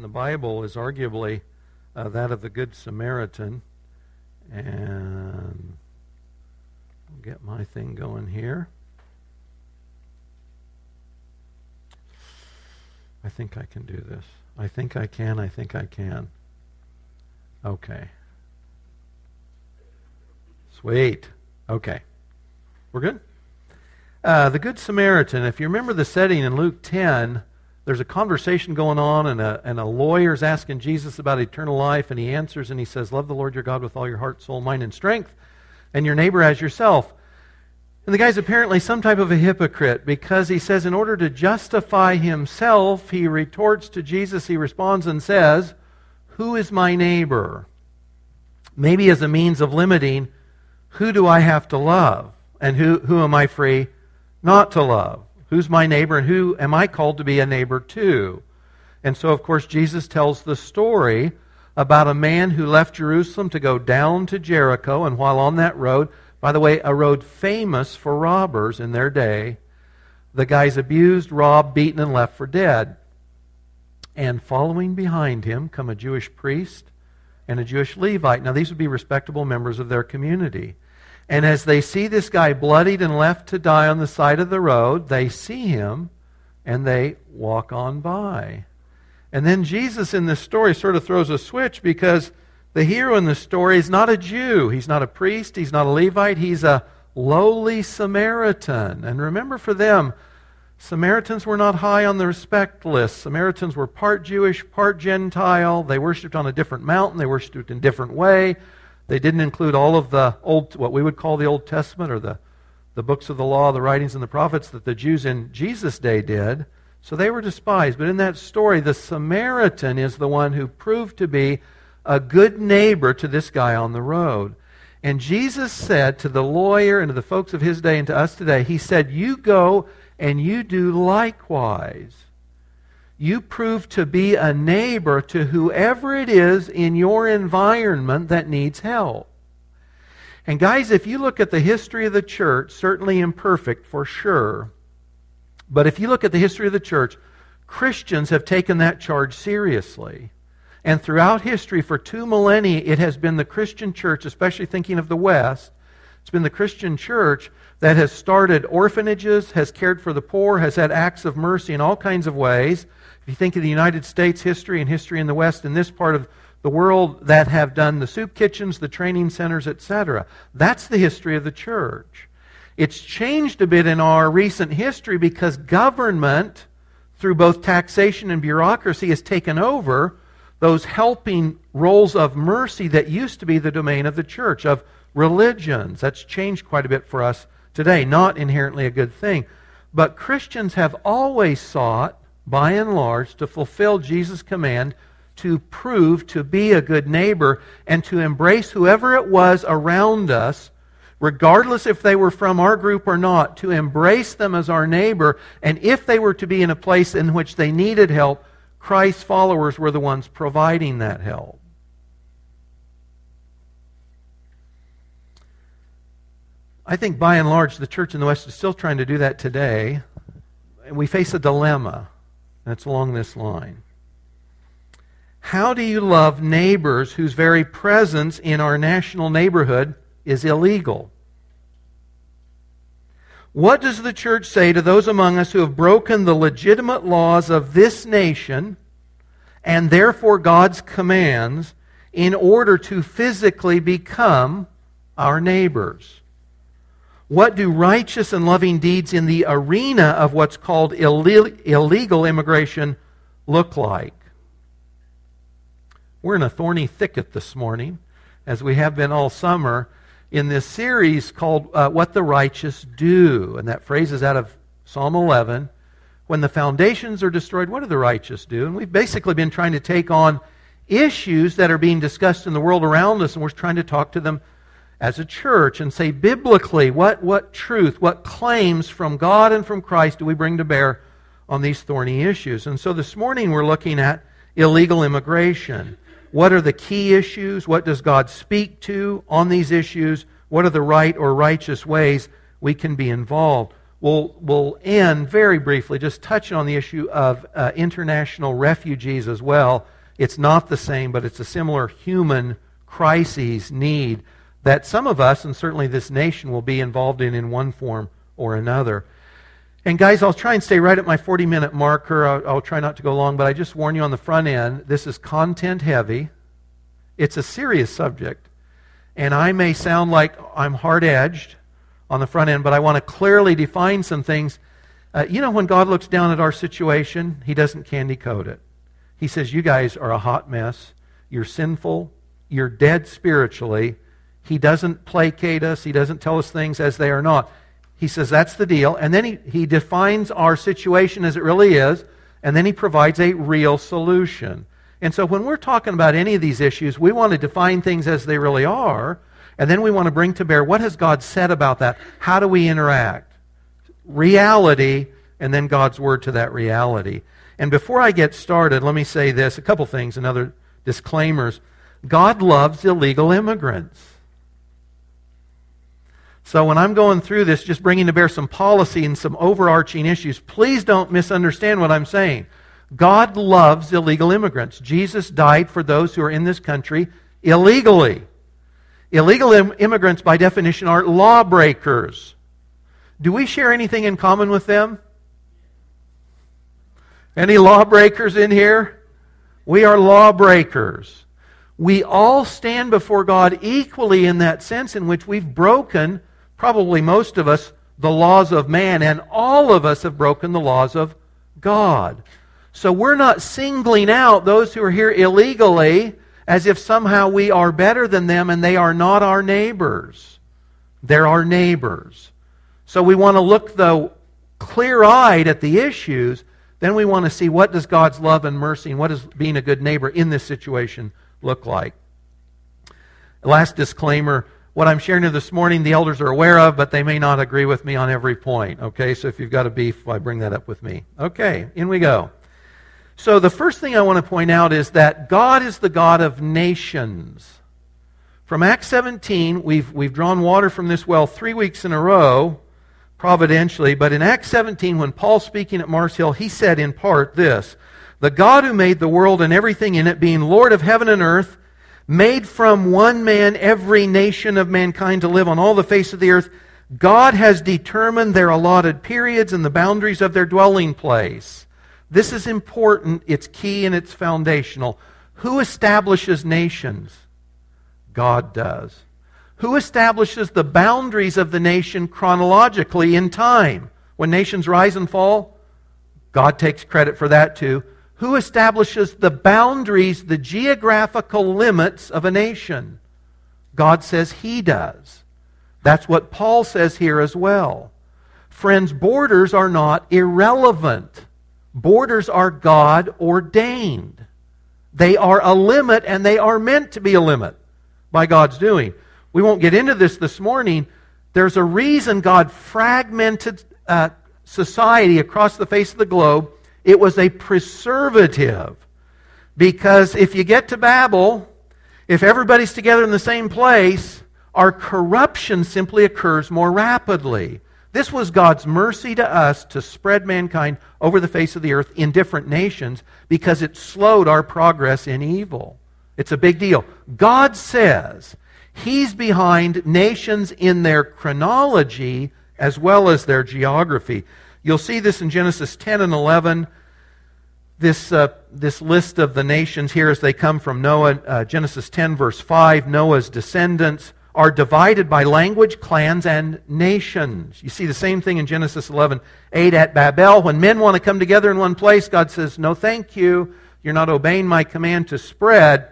in the Bible is arguably uh, that of the Good Samaritan. And I'll get my thing going here. I think I can do this. I think I can. I think I can. Okay. Sweet. Okay. We're good? Uh, the Good Samaritan, if you remember the setting in Luke 10, there's a conversation going on, and a, and a lawyer's asking Jesus about eternal life, and he answers and he says, Love the Lord your God with all your heart, soul, mind, and strength, and your neighbor as yourself. And the guy's apparently some type of a hypocrite because he says, in order to justify himself, he retorts to Jesus, he responds and says, Who is my neighbor? Maybe as a means of limiting, who do I have to love? And who, who am I free not to love? Who's my neighbor and who am I called to be a neighbor to? And so, of course, Jesus tells the story about a man who left Jerusalem to go down to Jericho, and while on that road, by the way, a road famous for robbers in their day, the guy's abused, robbed, beaten, and left for dead. And following behind him come a Jewish priest and a Jewish Levite. Now, these would be respectable members of their community. And as they see this guy bloodied and left to die on the side of the road, they see him and they walk on by. And then Jesus in this story sort of throws a switch because the hero in the story is not a Jew. He's not a priest. He's not a Levite. He's a lowly Samaritan. And remember, for them, Samaritans were not high on the respect list. Samaritans were part Jewish, part Gentile. They worshiped on a different mountain. They worshiped in a different way. They didn't include all of the old, what we would call the Old Testament or the, the books of the law, the writings and the prophets that the Jews in Jesus' day did. So they were despised. But in that story, the Samaritan is the one who proved to be a good neighbor to this guy on the road. And Jesus said to the lawyer and to the folks of his day and to us today, He said, You go and you do likewise you prove to be a neighbor to whoever it is in your environment that needs help. And guys, if you look at the history of the church, certainly imperfect for sure, but if you look at the history of the church, Christians have taken that charge seriously. And throughout history, for two millennia, it has been the Christian church, especially thinking of the West, it's been the Christian church that has started orphanages, has cared for the poor, has had acts of mercy in all kinds of ways if you think of the United States history and history in the West, in this part of the world that have done the soup kitchens, the training centers, etc., that's the history of the church. It's changed a bit in our recent history because government, through both taxation and bureaucracy, has taken over those helping roles of mercy that used to be the domain of the church, of religions. That's changed quite a bit for us today. Not inherently a good thing. But Christians have always sought by and large, to fulfill Jesus' command to prove to be a good neighbor and to embrace whoever it was around us, regardless if they were from our group or not, to embrace them as our neighbor. And if they were to be in a place in which they needed help, Christ's followers were the ones providing that help. I think by and large the church in the West is still trying to do that today. And we face a dilemma. That's along this line. How do you love neighbors whose very presence in our national neighborhood is illegal? What does the church say to those among us who have broken the legitimate laws of this nation and therefore God's commands in order to physically become our neighbors? What do righteous and loving deeds in the arena of what's called illegal immigration look like? We're in a thorny thicket this morning, as we have been all summer, in this series called uh, What the Righteous Do. And that phrase is out of Psalm 11. When the foundations are destroyed, what do the righteous do? And we've basically been trying to take on issues that are being discussed in the world around us, and we're trying to talk to them as a church and say biblically what, what truth, what claims from God and from Christ do we bring to bear on these thorny issues. And so this morning we're looking at illegal immigration. What are the key issues? What does God speak to on these issues? What are the right or righteous ways we can be involved? we'll, we'll end very briefly just touching on the issue of uh, international refugees as well. It's not the same, but it's a similar human crises need that some of us, and certainly this nation, will be involved in in one form or another. And guys, I'll try and stay right at my 40 minute marker. I'll, I'll, try not to go long, but I just warn you on the front end this is content heavy. It's a serious subject. And I may sound like I'm hard edged on the front end, but I want to clearly define some things. Uh, you know, when God looks down at our situation, He doesn't candy coat it. He says, You guys are a hot mess. You're sinful. You're dead spiritually. He doesn't placate us. He doesn't tell us things as they are not. He says that's the deal. And then he, he defines our situation as it really is. And then he provides a real solution. And so when we're talking about any of these issues, we want to define things as they really are. And then we want to bring to bear what has God said about that? How do we interact? Reality, and then God's word to that reality. And before I get started, let me say this a couple things, another disclaimers. God loves illegal immigrants. So when I'm going through this, just bringing to bear some policy and some overarching issues, please don't misunderstand what I'm saying. God loves illegal immigrants. Jesus died for those who are in this country illegally. Illegal Im- immigrants, by definition, are lawbreakers. Do we share anything in common with them? Any lawbreakers in here? We are lawbreakers. We all stand before God equally in that sense in which we've broken, probably most of us, the laws of man, and all of us have broken the laws of God. So we're not singling out those who are here illegally as if somehow we are better than them and they are not our neighbors. They're our neighbors. So we want to look, though, clear eyed at the issues. Then we want to see what does God's love and mercy and what does being a good neighbor in this situation look like. Last disclaimer what I'm sharing you this morning, the elders are aware of, but they may not agree with me on every point. Okay, so if you've got a beef, why bring that up with me. Okay, in we go. So, the first thing I want to point out is that God is the God of nations. From Acts 17, we've, we've drawn water from this well three weeks in a row, providentially. But in Acts 17, when Paul's speaking at Mars Hill, he said in part this The God who made the world and everything in it, being Lord of heaven and earth, made from one man every nation of mankind to live on all the face of the earth. God has determined their allotted periods and the boundaries of their dwelling place this is important, it's key, and it's foundational. Who establishes nations? God does. Who establishes the boundaries of the nation chronologically in time? When nations rise and fall, God takes credit for that too. Who establishes the boundaries, the geographical limits of a nation? God says He does. That's what Paul says here as well. Friends, borders are not irrelevant. Borders are God ordained. They are a limit and they are meant to be a limit by God's doing. We won't get into this this morning. There's a reason God fragmented uh, society across the face of the globe. It was a preservative. Because if you get to Babel, if everybody's together in the same place, our corruption simply occurs more rapidly. This was God's mercy to us to spread mankind over the face of the earth in different nations because it slowed our progress in evil. It's a big deal. God says He's behind nations in their chronology as well as their geography. You'll see this in Genesis 10 and 11. This, uh, this list of the nations here as they come from Noah, uh, Genesis 10, verse 5, Noah's descendants are divided by language, clans, and nations. You see the same thing in Genesis 11 8 at Babel. When men want to come together in one place, God says, No, thank you. You're not obeying my command to spread.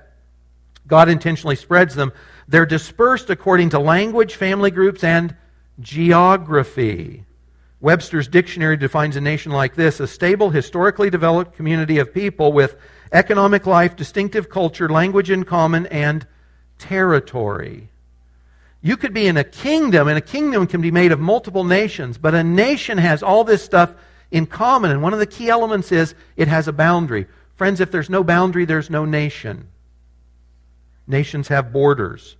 God intentionally spreads them. They're dispersed according to language, family groups, and geography. Webster's dictionary defines a nation like this a stable, historically developed community of people with economic life, distinctive culture, language in common, and territory. You could be in a kingdom, and a kingdom can be made of multiple nations, but a nation has all this stuff in common. And one of the key elements is it has a boundary. Friends, if there's no boundary, there's no nation. Nations have borders.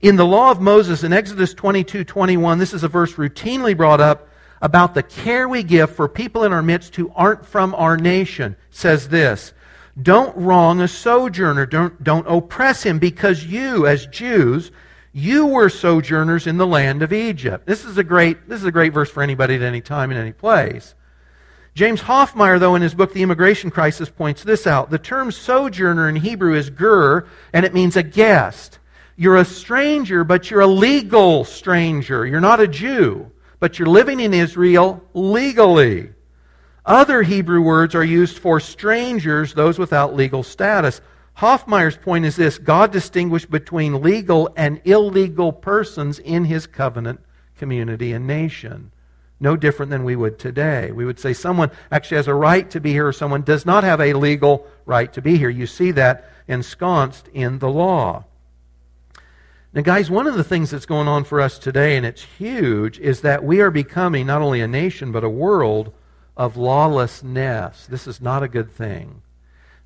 In the law of Moses in Exodus 22 21, this is a verse routinely brought up. About the care we give for people in our midst who aren't from our nation says this Don't wrong a sojourner, don't, don't oppress him, because you, as Jews, you were sojourners in the land of Egypt. This is a great, this is a great verse for anybody at any time in any place. James Hoffmeier, though, in his book The Immigration Crisis, points this out. The term sojourner in Hebrew is ger, and it means a guest. You're a stranger, but you're a legal stranger. You're not a Jew but you're living in Israel legally. Other Hebrew words are used for strangers, those without legal status. Hoffmeier's point is this God distinguished between legal and illegal persons in his covenant community and nation. No different than we would today. We would say someone actually has a right to be here or someone does not have a legal right to be here. You see that ensconced in the law. Now, guys, one of the things that's going on for us today, and it's huge, is that we are becoming not only a nation, but a world of lawlessness. This is not a good thing.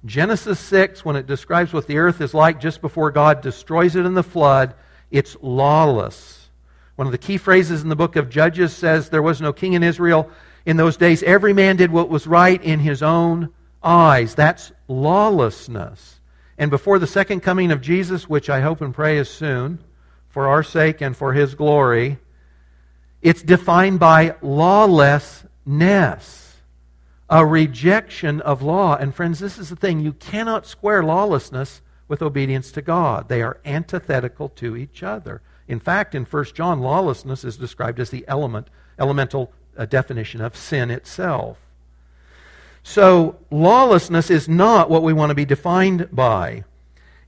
Genesis 6, when it describes what the earth is like just before God destroys it in the flood, it's lawless. One of the key phrases in the book of Judges says there was no king in Israel in those days. Every man did what was right in his own eyes. That's lawlessness. And before the second coming of Jesus, which I hope and pray is soon, for our sake and for his glory, it's defined by lawlessness, a rejection of law. And friends, this is the thing you cannot square lawlessness with obedience to God, they are antithetical to each other. In fact, in 1 John, lawlessness is described as the element, elemental uh, definition of sin itself. So, lawlessness is not what we want to be defined by.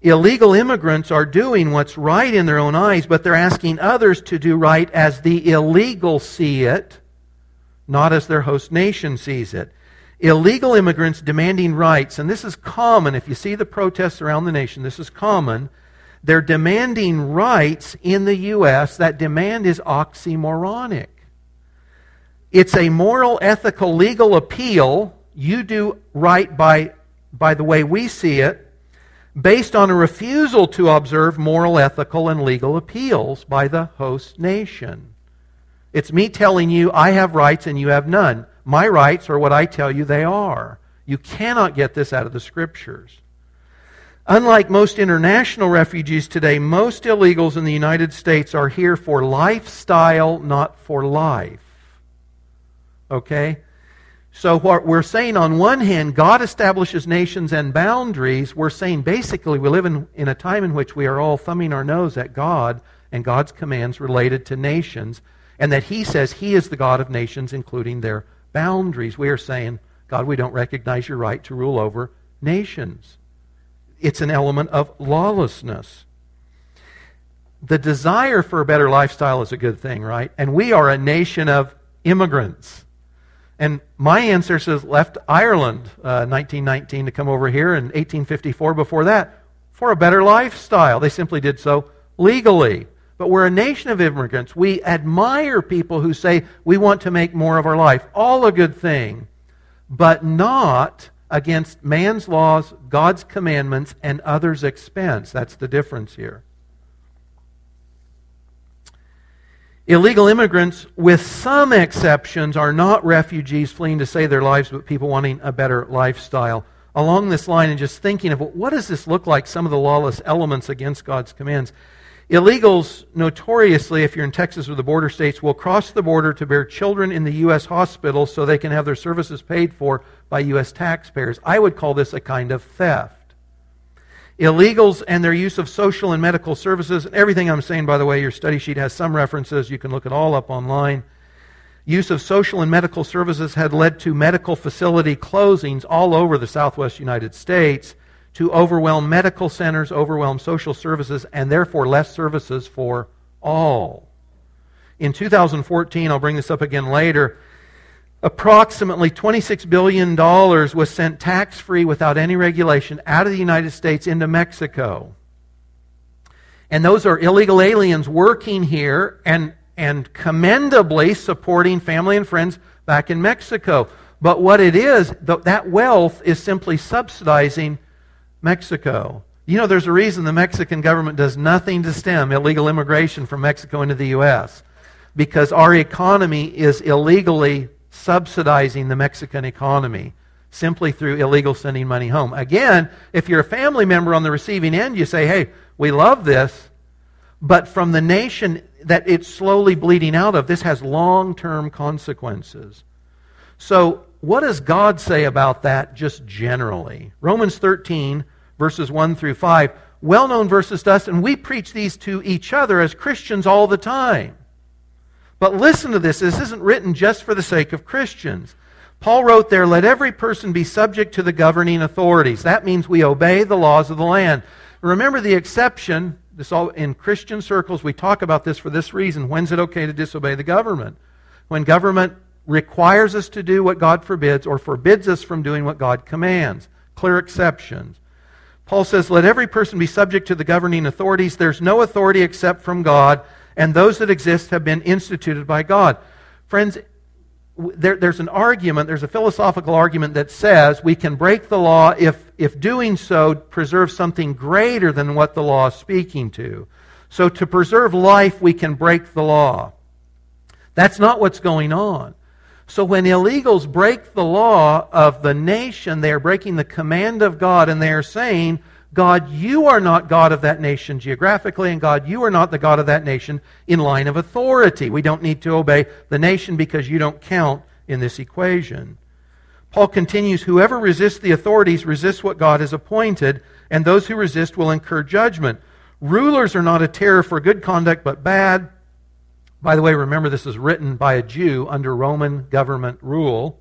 Illegal immigrants are doing what's right in their own eyes, but they're asking others to do right as the illegal see it, not as their host nation sees it. Illegal immigrants demanding rights, and this is common. If you see the protests around the nation, this is common. They're demanding rights in the U.S. That demand is oxymoronic. It's a moral, ethical, legal appeal you do right by, by the way we see it, based on a refusal to observe moral, ethical, and legal appeals by the host nation. It's me telling you I have rights and you have none. My rights are what I tell you they are. You cannot get this out of the scriptures. Unlike most international refugees today, most illegals in the United States are here for lifestyle, not for life. Okay? So, what we're saying on one hand, God establishes nations and boundaries. We're saying basically we live in, in a time in which we are all thumbing our nose at God and God's commands related to nations, and that He says He is the God of nations, including their boundaries. We are saying, God, we don't recognize your right to rule over nations. It's an element of lawlessness. The desire for a better lifestyle is a good thing, right? And we are a nation of immigrants. And my ancestors left Ireland uh, 1919 to come over here, and 1854 before that for a better lifestyle. They simply did so legally. But we're a nation of immigrants. We admire people who say we want to make more of our life. All a good thing, but not against man's laws, God's commandments, and others' expense. That's the difference here. Illegal immigrants, with some exceptions, are not refugees fleeing to save their lives, but people wanting a better lifestyle. Along this line, and just thinking of what does this look like, some of the lawless elements against God's commands. Illegals, notoriously, if you're in Texas or the border states, will cross the border to bear children in the U.S. hospitals so they can have their services paid for by U.S. taxpayers. I would call this a kind of theft. Illegals and their use of social and medical services. And Everything I'm saying, by the way, your study sheet has some references. You can look it all up online. Use of social and medical services had led to medical facility closings all over the southwest United States to overwhelm medical centers, overwhelm social services, and therefore less services for all. In 2014, I'll bring this up again later, approximately $26 billion was sent tax free without any regulation out of the United States into Mexico. And those are illegal aliens working here and, and commendably supporting family and friends back in Mexico. But what it is, that wealth is simply subsidizing Mexico. You know, there's a reason the Mexican government does nothing to stem illegal immigration from Mexico into the U.S. because our economy is illegally subsidizing the Mexican economy simply through illegal sending money home. Again, if you're a family member on the receiving end, you say, hey, we love this, but from the nation that it's slowly bleeding out of, this has long term consequences. So, what does God say about that just generally? Romans 13, verses 1 through 5, well known verses to us, and we preach these to each other as Christians all the time. But listen to this this isn't written just for the sake of Christians. Paul wrote there, Let every person be subject to the governing authorities. That means we obey the laws of the land. Remember the exception. This all in Christian circles we talk about this for this reason. When's it okay to disobey the government? When government requires us to do what God forbids or forbids us from doing what God commands. Clear exceptions. Paul says, Let every person be subject to the governing authorities. There's no authority except from God, and those that exist have been instituted by God. Friends, there, there's an argument, there's a philosophical argument that says we can break the law if, if doing so preserves something greater than what the law is speaking to. So to preserve life, we can break the law. That's not what's going on. So when illegals break the law of the nation, they are breaking the command of God and they are saying, God, you are not God of that nation geographically, and God, you are not the God of that nation in line of authority. We don't need to obey the nation because you don't count in this equation. Paul continues Whoever resists the authorities resists what God has appointed, and those who resist will incur judgment. Rulers are not a terror for good conduct, but bad. By the way, remember this is written by a Jew under Roman government rule.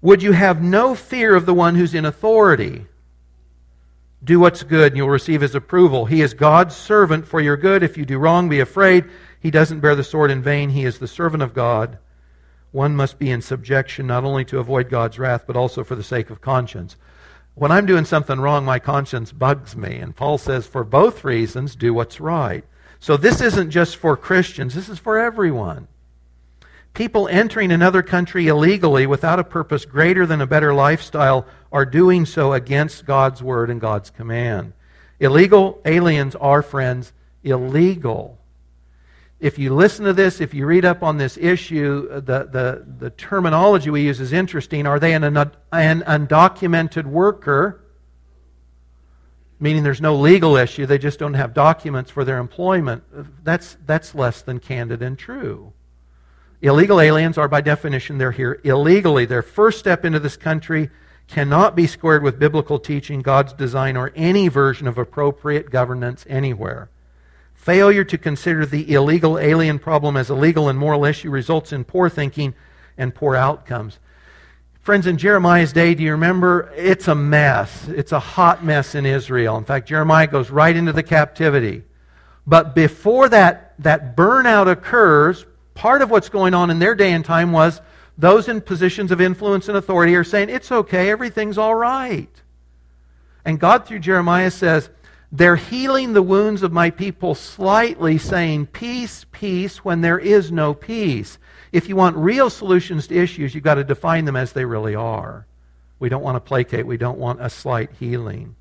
Would you have no fear of the one who's in authority? Do what's good, and you'll receive his approval. He is God's servant for your good. If you do wrong, be afraid. He doesn't bear the sword in vain. He is the servant of God. One must be in subjection not only to avoid God's wrath, but also for the sake of conscience. When I'm doing something wrong, my conscience bugs me. And Paul says, for both reasons, do what's right. So this isn't just for Christians, this is for everyone. People entering another country illegally without a purpose greater than a better lifestyle are doing so against God's word and God's command. Illegal aliens are, friends, illegal. If you listen to this, if you read up on this issue, the, the, the terminology we use is interesting. Are they an, an undocumented worker? meaning there's no legal issue, they just don't have documents for their employment, that's, that's less than candid and true. Illegal aliens are, by definition, they're here illegally. Their first step into this country cannot be squared with biblical teaching, God's design, or any version of appropriate governance anywhere. Failure to consider the illegal alien problem as a legal and moral issue results in poor thinking and poor outcomes. Friends, in Jeremiah's day, do you remember? It's a mess. It's a hot mess in Israel. In fact, Jeremiah goes right into the captivity. But before that, that burnout occurs, part of what's going on in their day and time was those in positions of influence and authority are saying, it's okay, everything's all right. And God, through Jeremiah, says, they're healing the wounds of my people slightly, saying, Peace, peace, when there is no peace. If you want real solutions to issues, you've got to define them as they really are. We don't want to placate, we don't want a slight healing.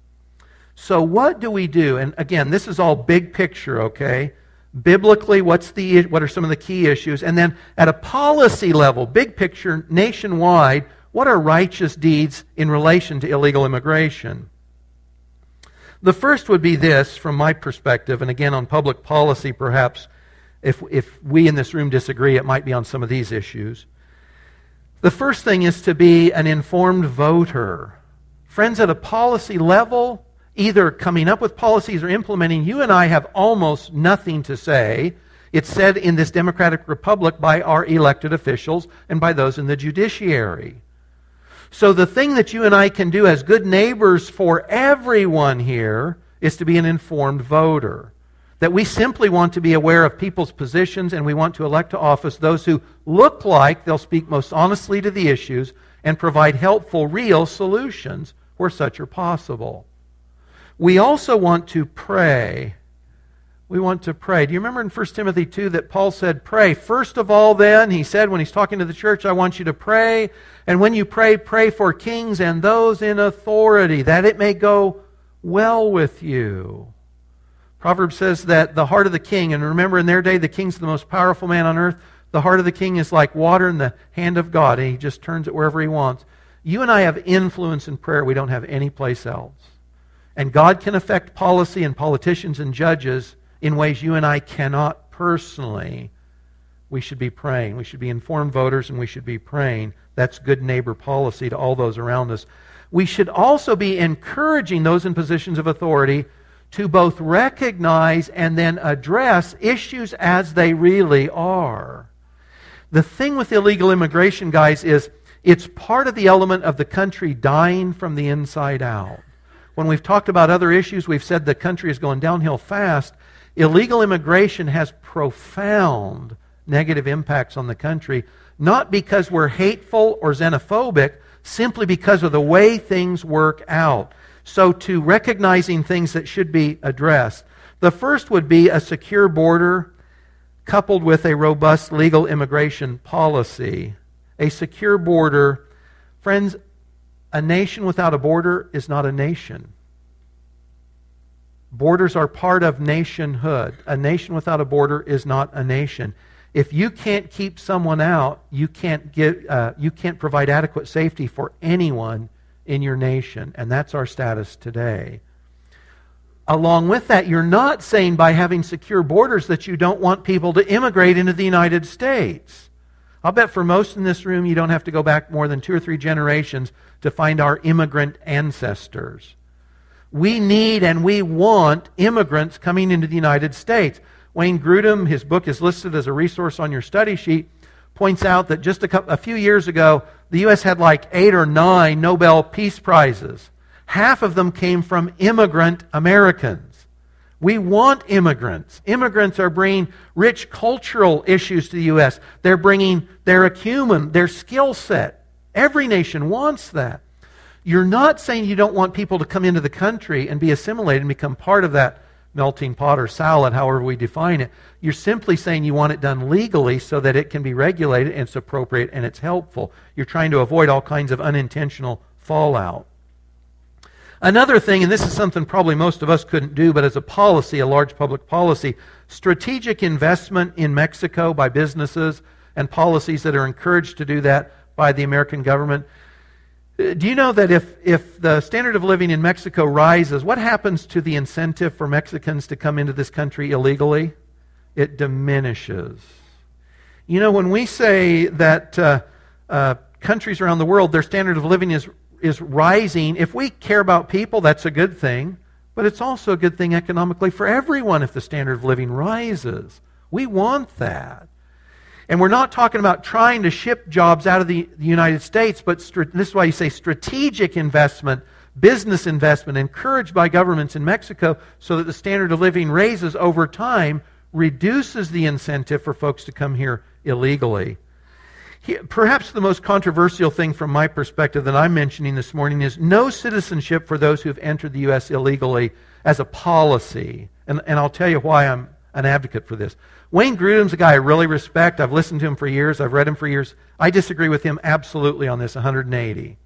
So, what do we do? And again, this is all big picture, okay? Biblically, what's the, what are some of the key issues? And then at a policy level, big picture, nationwide, what are righteous deeds in relation to illegal immigration? The first would be this, from my perspective, and again on public policy perhaps if, if we in this room disagree, it might be on some of these issues. The first thing is to be an informed voter. Friends, at a policy level, either coming up with policies or implementing, you and I have almost nothing to say. It's said in this democratic republic by our elected officials and by those in the judiciary. So the thing that you and I can do as good neighbors for everyone here is to be an informed voter. That we simply want to be aware of people's positions and we want to elect to office those who look like they'll speak most honestly to the issues and provide helpful, real solutions where such are possible. We also want to pray. We want to pray. Do you remember in 1 Timothy 2 that Paul said, Pray? First of all, then, he said when he's talking to the church, I want you to pray. And when you pray, pray for kings and those in authority, that it may go well with you. Proverbs says that the heart of the king, and remember in their day, the king's the most powerful man on earth. The heart of the king is like water in the hand of God, and he just turns it wherever he wants. You and I have influence in prayer we don't have any place else. And God can affect policy and politicians and judges in ways you and I cannot personally. We should be praying. We should be informed voters, and we should be praying. That's good neighbor policy to all those around us. We should also be encouraging those in positions of authority to both recognize and then address issues as they really are. The thing with illegal immigration, guys, is it's part of the element of the country dying from the inside out. When we've talked about other issues, we've said the country is going downhill fast. Illegal immigration has profound negative impacts on the country, not because we're hateful or xenophobic, simply because of the way things work out. So, to recognizing things that should be addressed. The first would be a secure border coupled with a robust legal immigration policy. A secure border. Friends, a nation without a border is not a nation. Borders are part of nationhood. A nation without a border is not a nation. If you can't keep someone out, you can't, get, uh, you can't provide adequate safety for anyone in your nation. And that's our status today. Along with that, you're not saying by having secure borders that you don't want people to immigrate into the United States. I'll bet for most in this room, you don't have to go back more than two or three generations to find our immigrant ancestors. We need and we want immigrants coming into the United States. Wayne Grudem, his book is listed as a resource on your study sheet, points out that just a, couple, a few years ago, the U.S. had like eight or nine Nobel Peace Prizes. Half of them came from immigrant Americans. We want immigrants. Immigrants are bringing rich cultural issues to the U.S. They're bringing their acumen, their skill set. Every nation wants that. You're not saying you don't want people to come into the country and be assimilated and become part of that melting pot or salad, however we define it. You're simply saying you want it done legally so that it can be regulated and it's appropriate and it's helpful. You're trying to avoid all kinds of unintentional fallout. Another thing, and this is something probably most of us couldn't do, but as a policy, a large public policy, strategic investment in Mexico by businesses and policies that are encouraged to do that by the American government do you know that if, if the standard of living in Mexico rises, what happens to the incentive for Mexicans to come into this country illegally? It diminishes. You know, when we say that uh, uh, countries around the world, their standard of living is, is rising, if we care about people, that's a good thing. But it's also a good thing economically for everyone if the standard of living rises. We want that. And we're not talking about trying to ship jobs out of the, the United States, but this is why you say strategic investment, business investment, encouraged by governments in Mexico so that the standard of living raises over time, reduces the incentive for folks to come here illegally. Perhaps the most controversial thing from my perspective that I'm mentioning this morning is no citizenship for those who have entered the U.S. illegally as a policy. And, and I'll tell you why I'm an advocate for this. Wayne Grudem's a guy I really respect. I've listened to him for years. I've read him for years. I disagree with him absolutely on this 180.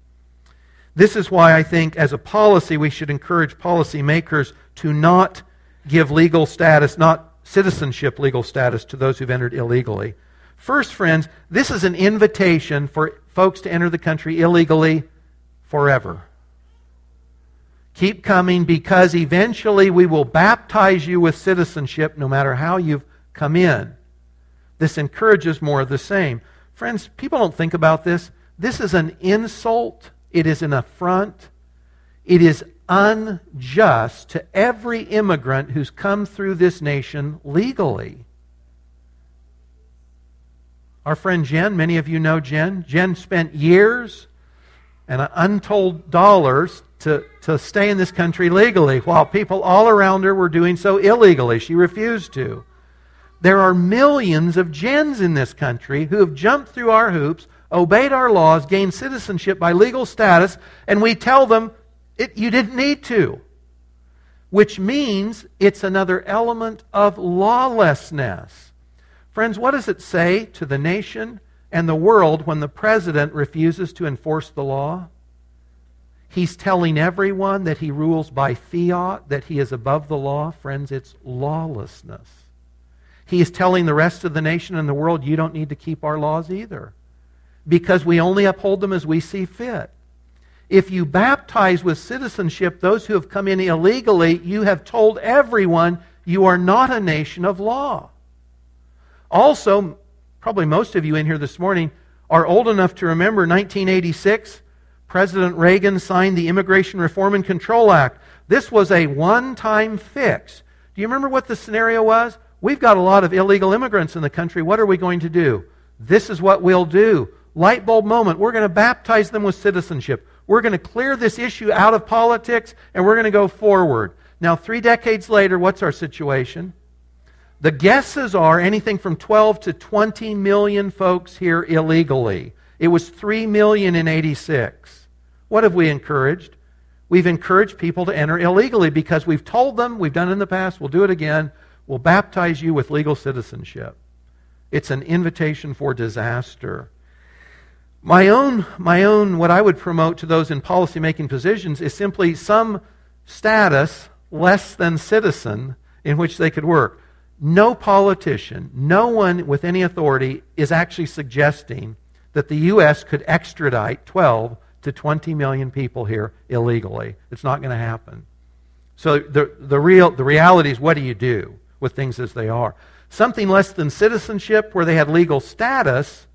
This is why I think, as a policy, we should encourage policymakers to not give legal status, not citizenship legal status, to those who've entered illegally. First, friends, this is an invitation for folks to enter the country illegally forever. Keep coming because eventually we will baptize you with citizenship no matter how you've come in. This encourages more of the same. Friends, people don't think about this. This is an insult, it is an affront, it is unjust to every immigrant who's come through this nation legally. Our friend Jen, many of you know Jen. Jen spent years and untold dollars to, to stay in this country legally while people all around her were doing so illegally. She refused to. There are millions of Jens in this country who have jumped through our hoops, obeyed our laws, gained citizenship by legal status, and we tell them it, you didn't need to. Which means it's another element of lawlessness. Friends, what does it say to the nation and the world when the president refuses to enforce the law? He's telling everyone that he rules by fiat, that he is above the law. Friends, it's lawlessness. He is telling the rest of the nation and the world, you don't need to keep our laws either, because we only uphold them as we see fit. If you baptize with citizenship those who have come in illegally, you have told everyone you are not a nation of law. Also, probably most of you in here this morning are old enough to remember 1986. President Reagan signed the Immigration Reform and Control Act. This was a one time fix. Do you remember what the scenario was? We've got a lot of illegal immigrants in the country. What are we going to do? This is what we'll do. Light bulb moment. We're going to baptize them with citizenship. We're going to clear this issue out of politics and we're going to go forward. Now, three decades later, what's our situation? The guesses are anything from 12 to 20 million folks here illegally. It was 3 million in 86. What have we encouraged? We've encouraged people to enter illegally because we've told them, we've done it in the past, we'll do it again, we'll baptize you with legal citizenship. It's an invitation for disaster. My own, my own, what I would promote to those in policy making positions is simply some status less than citizen in which they could work. No politician, no one with any authority is actually suggesting that the U.S. could extradite 12 to 20 million people here illegally. It's not going to happen. So the, the, real, the reality is what do you do with things as they are? Something less than citizenship where they have legal status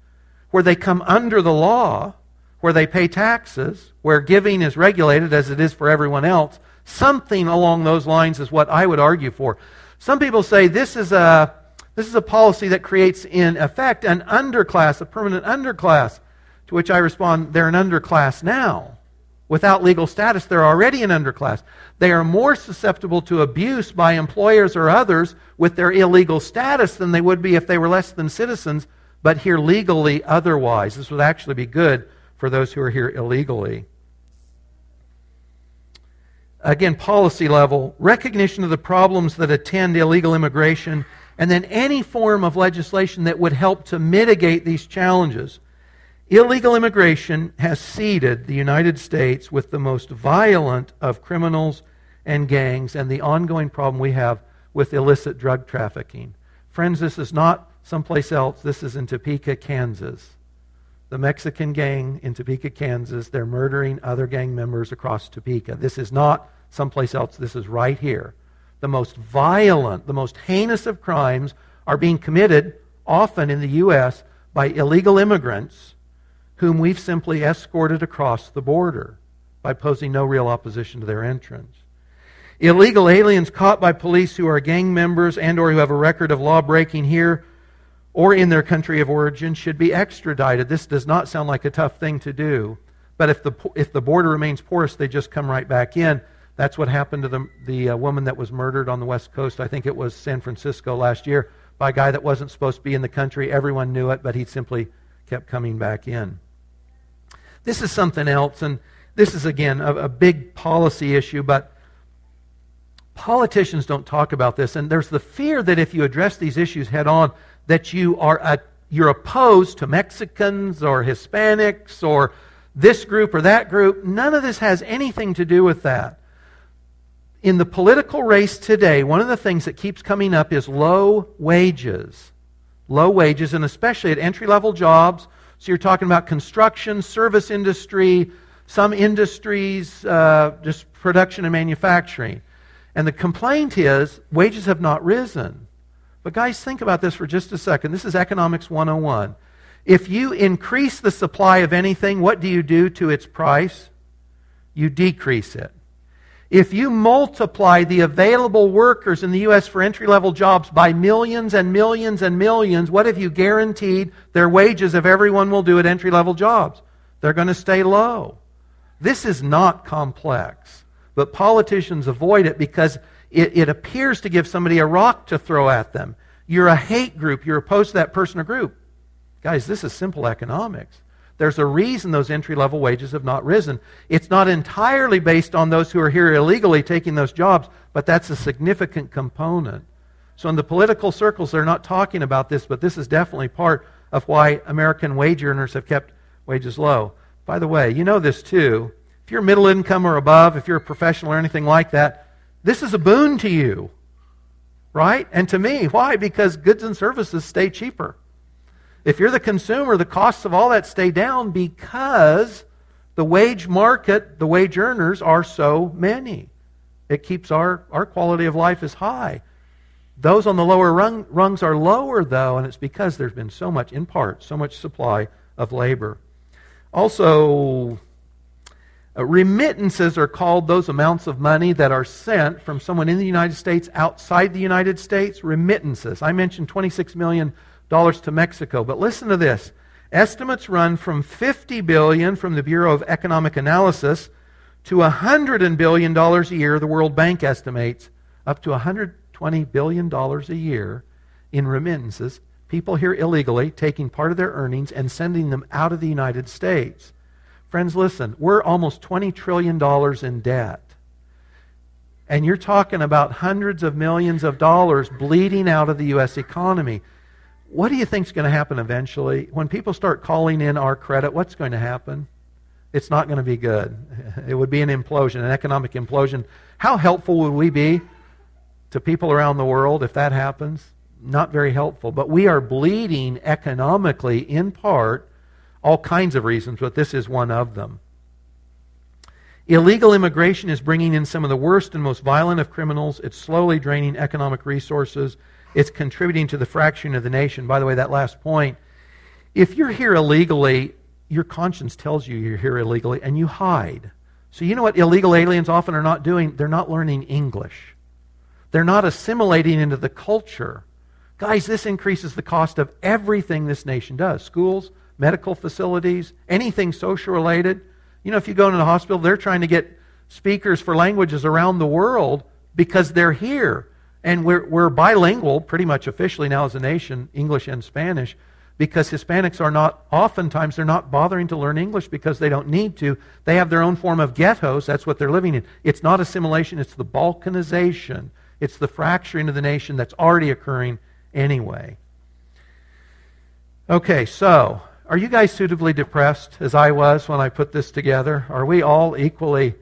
where they come under the law, where they pay taxes, where giving is regulated as it is for everyone else. Something along those lines is what I would argue for. Some people say this is a, this is a policy that creates, in effect, an underclass, a permanent underclass. To which I respond, they're an underclass now. Without legal status, they're already an underclass. They are more susceptible to abuse by employers or others with their illegal status than they would be if they were less than citizens but here legally otherwise. This would actually be good for those who are here illegally. Again, policy level, recognition of the problems that attend illegal immigration, and then any form of legislation that would help to mitigate these challenges. Illegal immigration has seeded the United States with the most violent of criminals and gangs and the ongoing problem we have with illicit drug trafficking. Friends, this is not someplace else. This is in Topeka, Kansas. The Mexican gang in Topeka, Kansas, they're murdering other gang members across Topeka. This is not someplace else. This is right here. The most violent, the most heinous of crimes are being committed often in the U.S. by illegal immigrants whom we've simply escorted across the border by posing no real opposition to their entrance. Illegal aliens caught by police who are gang members and or who have a record of law breaking here or in their country of origin should be extradited. This does not sound like a tough thing to do. But if the, if the border remains porous, they just come right back in. That's what happened to the, the uh, woman that was murdered on the West Coast. I think it was San Francisco last year by a guy that wasn't supposed to be in the country. Everyone knew it, but he simply kept coming back in. This is something else, and this is, again, a, a big policy issue, but politicians don't talk about this. And there's the fear that if you address these issues head on, that you are a, you're opposed to Mexicans or Hispanics or this group or that group. None of this has anything to do with that. In the political race today, one of the things that keeps coming up is low wages. Low wages, and especially at entry level jobs. So you're talking about construction, service industry, some industries, uh, just production and manufacturing. And the complaint is wages have not risen. But, guys, think about this for just a second. This is Economics 101. If you increase the supply of anything, what do you do to its price? You decrease it. If you multiply the available workers in the U.S. for entry level jobs by millions and millions and millions, what have you guaranteed their wages if everyone will do at entry level jobs? They're going to stay low. This is not complex, but politicians avoid it because it, it appears to give somebody a rock to throw at them. You're a hate group. You're opposed to that person or group. Guys, this is simple economics. There's a reason those entry level wages have not risen. It's not entirely based on those who are here illegally taking those jobs, but that's a significant component. So, in the political circles, they're not talking about this, but this is definitely part of why American wage earners have kept wages low. By the way, you know this too. if you're middle income or above, if you're a professional or anything like that, this is a boon to you. Right? And to me, why? Because goods and services stay cheaper. If you're the consumer, the costs of all that stay down because the wage market, the wage earners are so many. It keeps our, our quality of life is high. Those on the lower rung, rungs are lower, though, and it's because there's been so much, in part, so much supply of labor. Also, uh, remittances are called those amounts of money that are sent from someone in the United States outside the United States. Remittances. I mentioned $26 million to Mexico, but listen to this. Estimates run from 50 billion from the Bureau of Economic Analysis to 100 billion dollars a year, the World Bank estimates, up to 100 $20 billion a year in remittances, people here illegally taking part of their earnings and sending them out of the United States. Friends, listen, we're almost $20 trillion in debt. And you're talking about hundreds of millions of dollars bleeding out of the U.S. economy. What do you think is going to happen eventually? When people start calling in our credit, what's going to happen? It's not going to be good. It would be an implosion, an economic implosion. How helpful would we be to people around the world if that happens? Not very helpful. But we are bleeding economically in part, all kinds of reasons, but this is one of them. Illegal immigration is bringing in some of the worst and most violent of criminals. It's slowly draining economic resources. It's contributing to the fracturing of the nation. By the way, that last point if you're here illegally, your conscience tells you you're here illegally, and you hide. So, you know what illegal aliens often are not doing? They're not learning English. They're not assimilating into the culture. Guys, this increases the cost of everything this nation does schools, medical facilities, anything social related. You know, if you go into a hospital, they're trying to get speakers for languages around the world because they're here. And we're, we're bilingual pretty much officially now as a nation, English and Spanish, because Hispanics are not, oftentimes, they're not bothering to learn English because they don't need to. They have their own form of ghettos. That's what they're living in. It's not assimilation, it's the balkanization it's the fracturing of the nation that's already occurring anyway. Okay, so are you guys suitably depressed as I was when I put this together? Are we all equally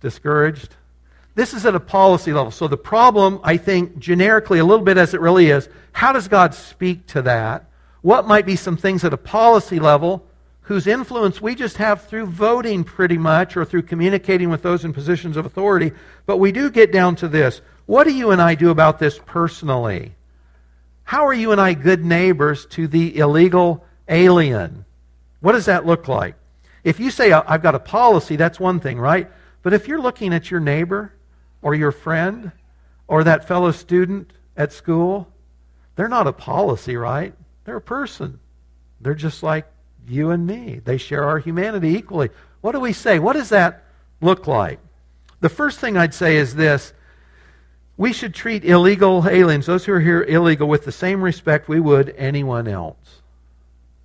discouraged? This is at a policy level. So the problem, I think, generically, a little bit as it really is, how does God speak to that? What might be some things at a policy level whose influence we just have through voting pretty much or through communicating with those in positions of authority? But we do get down to this. What do you and I do about this personally? How are you and I good neighbors to the illegal alien? What does that look like? If you say, I've got a policy, that's one thing, right? But if you're looking at your neighbor or your friend or that fellow student at school, they're not a policy, right? They're a person. They're just like you and me. They share our humanity equally. What do we say? What does that look like? The first thing I'd say is this we should treat illegal aliens, those who are here illegal, with the same respect we would anyone else.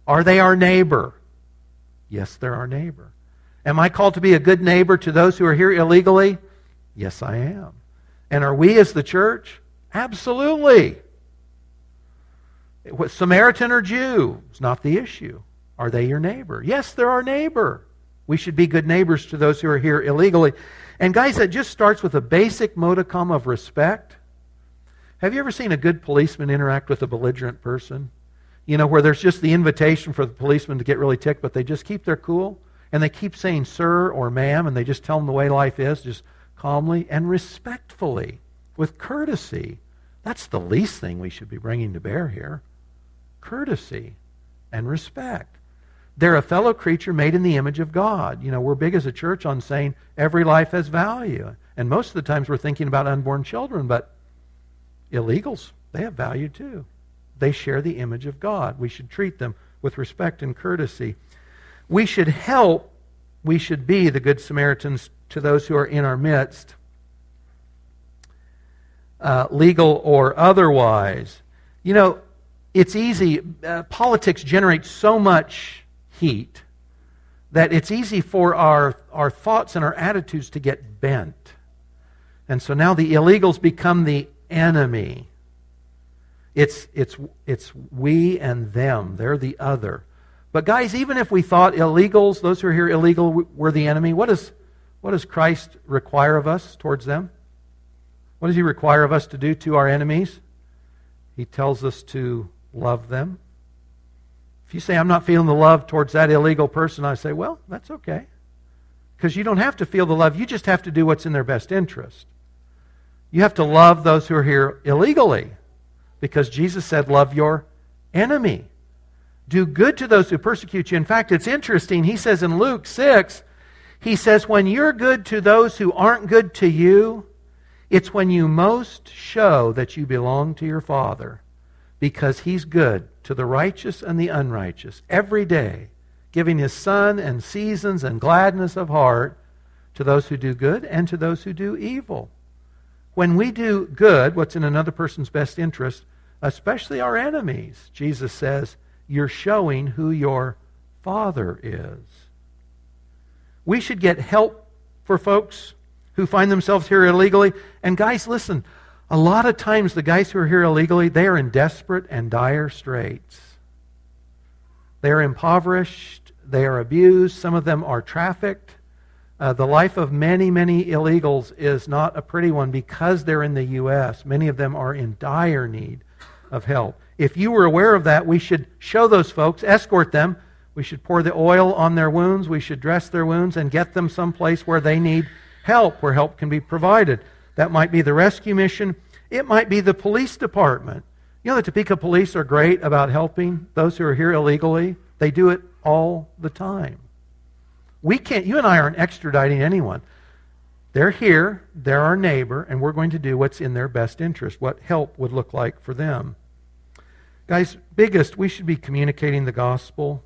Are they our neighbor? Yes, they're our neighbor. Am I called to be a good neighbor to those who are here illegally? Yes, I am. And are we as the church? Absolutely. Samaritan or Jew is not the issue. Are they your neighbor? Yes, they're our neighbor. We should be good neighbors to those who are here illegally. And guys, that just starts with a basic modicum of respect. Have you ever seen a good policeman interact with a belligerent person? You know, where there's just the invitation for the policeman to get really ticked, but they just keep their cool and they keep saying sir or ma'am and they just tell them the way life is, just calmly and respectfully, with courtesy. That's the least thing we should be bringing to bear here courtesy and respect. They're a fellow creature made in the image of God. You know, we're big as a church on saying every life has value. And most of the times we're thinking about unborn children, but illegals, they have value too. They share the image of God. We should treat them with respect and courtesy. We should help, we should be the Good Samaritans to those who are in our midst, uh, legal or otherwise. You know, it's easy. Uh, politics generates so much heat that it's easy for our, our thoughts and our attitudes to get bent. And so now the illegals become the enemy. It's, it's, it's we and them. They're the other. But guys, even if we thought illegals, those who are here illegal, were the enemy, what does, what does Christ require of us towards them? What does he require of us to do to our enemies? He tells us to love them. If you say, I'm not feeling the love towards that illegal person, I say, well, that's okay. Because you don't have to feel the love, you just have to do what's in their best interest. You have to love those who are here illegally. Because Jesus said, love your enemy. Do good to those who persecute you. In fact, it's interesting. He says in Luke 6, he says, when you're good to those who aren't good to you, it's when you most show that you belong to your Father because He's good to the righteous and the unrighteous every day, giving His sun and seasons and gladness of heart to those who do good and to those who do evil. When we do good, what's in another person's best interest, especially our enemies, Jesus says, you're showing who your Father is. We should get help for folks who find themselves here illegally. And guys, listen, a lot of times the guys who are here illegally, they are in desperate and dire straits. They are impoverished, they are abused, some of them are trafficked. Uh, the life of many, many illegals is not a pretty one because they're in the U.S. Many of them are in dire need of help. If you were aware of that, we should show those folks, escort them. We should pour the oil on their wounds. We should dress their wounds and get them someplace where they need help, where help can be provided. That might be the rescue mission. It might be the police department. You know, the Topeka police are great about helping those who are here illegally. They do it all the time. We can't, you and I aren't extraditing anyone. They're here, they're our neighbor, and we're going to do what's in their best interest, what help would look like for them. Guys, biggest, we should be communicating the gospel.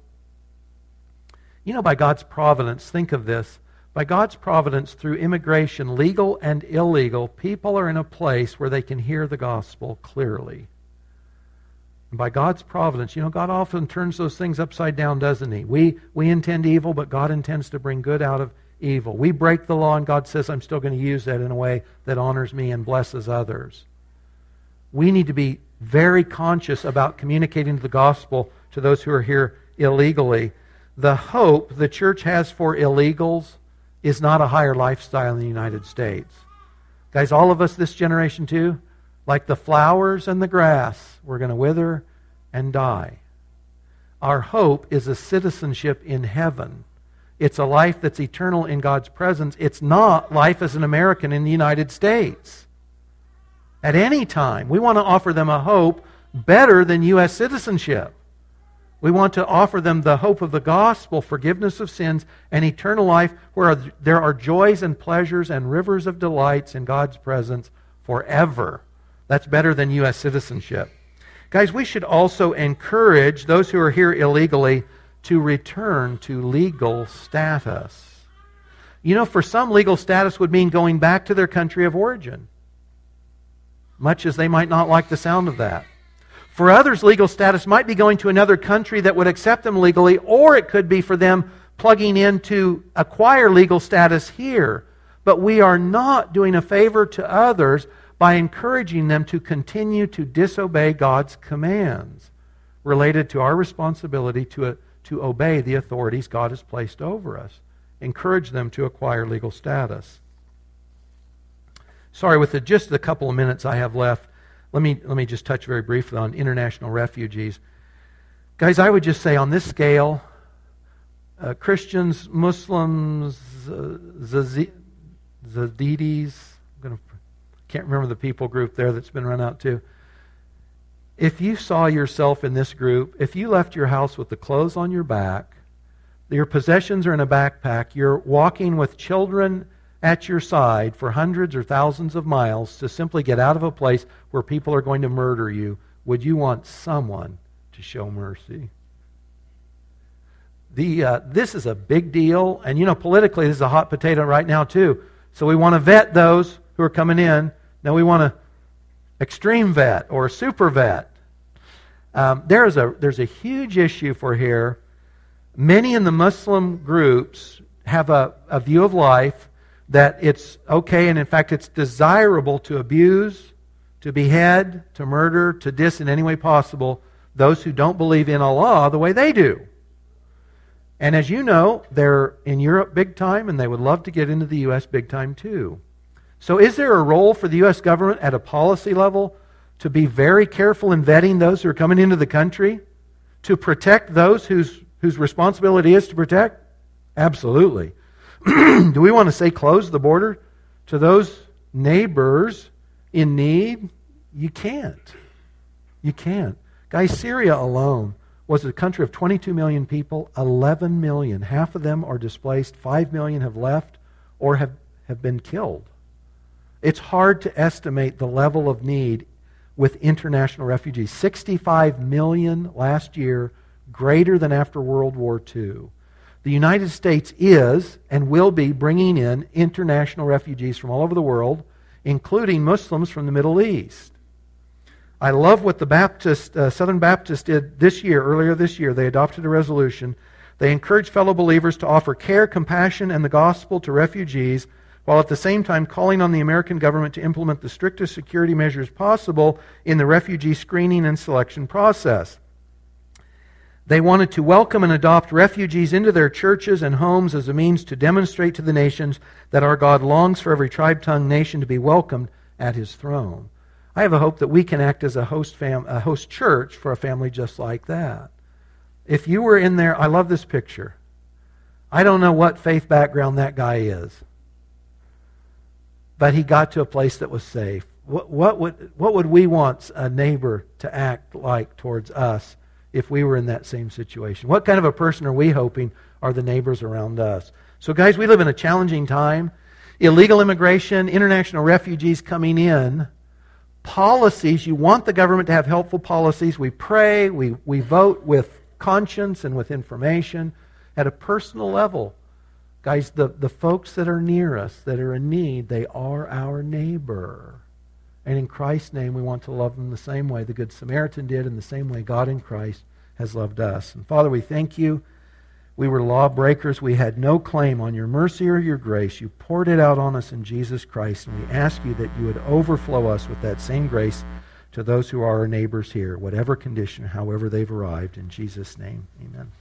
You know, by God's providence, think of this. By God's providence, through immigration, legal and illegal, people are in a place where they can hear the gospel clearly. And by God's providence, you know, God often turns those things upside down, doesn't He? We, we intend evil, but God intends to bring good out of evil. We break the law, and God says, I'm still going to use that in a way that honors me and blesses others. We need to be very conscious about communicating the gospel to those who are here illegally. The hope the church has for illegals is not a higher lifestyle in the United States. Guys, all of us this generation too, like the flowers and the grass, we're going to wither and die. Our hope is a citizenship in heaven. It's a life that's eternal in God's presence. It's not life as an American in the United States. At any time, we want to offer them a hope better than U.S. citizenship. We want to offer them the hope of the gospel, forgiveness of sins, and eternal life where there are joys and pleasures and rivers of delights in God's presence forever. That's better than U.S. citizenship. Guys, we should also encourage those who are here illegally to return to legal status. You know, for some, legal status would mean going back to their country of origin, much as they might not like the sound of that. For others, legal status might be going to another country that would accept them legally, or it could be for them plugging in to acquire legal status here. But we are not doing a favor to others by encouraging them to continue to disobey God's commands related to our responsibility to, to obey the authorities God has placed over us. Encourage them to acquire legal status. Sorry, with the, just the couple of minutes I have left, let me, let me just touch very briefly on international refugees. Guys, I would just say on this scale, uh, Christians, Muslims, uh, Zadidis, I'm gonna, can't remember the people group there that's been run out too. If you saw yourself in this group, if you left your house with the clothes on your back, your possessions are in a backpack, you're walking with children at your side for hundreds or thousands of miles to simply get out of a place where people are going to murder you, would you want someone to show mercy? The, uh, this is a big deal, and you know, politically, this is a hot potato right now, too. So we want to vet those who are coming in. Then we want to extreme vet or super vet. Um, there is a, there's a huge issue for here. Many in the Muslim groups have a, a view of life that it's okay and in fact it's desirable to abuse, to behead, to murder, to dis in any way possible those who don't believe in Allah the way they do. And as you know, they're in Europe big time, and they would love to get into the U.S. big time too. So, is there a role for the U.S. government at a policy level to be very careful in vetting those who are coming into the country? To protect those whose, whose responsibility is to protect? Absolutely. Do we want to say close the border to those neighbors in need? You can't. You can't. Guys, Syria alone was a country of 22 million people. 11 million, half of them are displaced. 5 million have left or have, have been killed. It's hard to estimate the level of need with international refugees. 65 million last year, greater than after World War II. The United States is and will be bringing in international refugees from all over the world, including Muslims from the Middle East. I love what the Baptist, uh, Southern Baptist did this year, earlier this year. They adopted a resolution. They encouraged fellow believers to offer care, compassion, and the gospel to refugees while at the same time calling on the American government to implement the strictest security measures possible in the refugee screening and selection process. They wanted to welcome and adopt refugees into their churches and homes as a means to demonstrate to the nations that our God longs for every tribe, tongue, nation to be welcomed at his throne. I have a hope that we can act as a host, fam- a host church for a family just like that. If you were in there, I love this picture. I don't know what faith background that guy is but he got to a place that was safe. What, what, would, what would we want a neighbor to act like towards us if we were in that same situation? What kind of a person are we hoping are the neighbors around us? So, guys, we live in a challenging time. Illegal immigration, international refugees coming in, policies. You want the government to have helpful policies. We pray, we, we vote with conscience and with information at a personal level. Guys, the, the folks that are near us, that are in need, they are our neighbor. And in Christ's name, we want to love them the same way the Good Samaritan did, in the same way God in Christ has loved us. And Father, we thank you. We were lawbreakers. We had no claim on your mercy or your grace. You poured it out on us in Jesus Christ. And we ask you that you would overflow us with that same grace to those who are our neighbors here, whatever condition, however they've arrived. In Jesus' name, amen.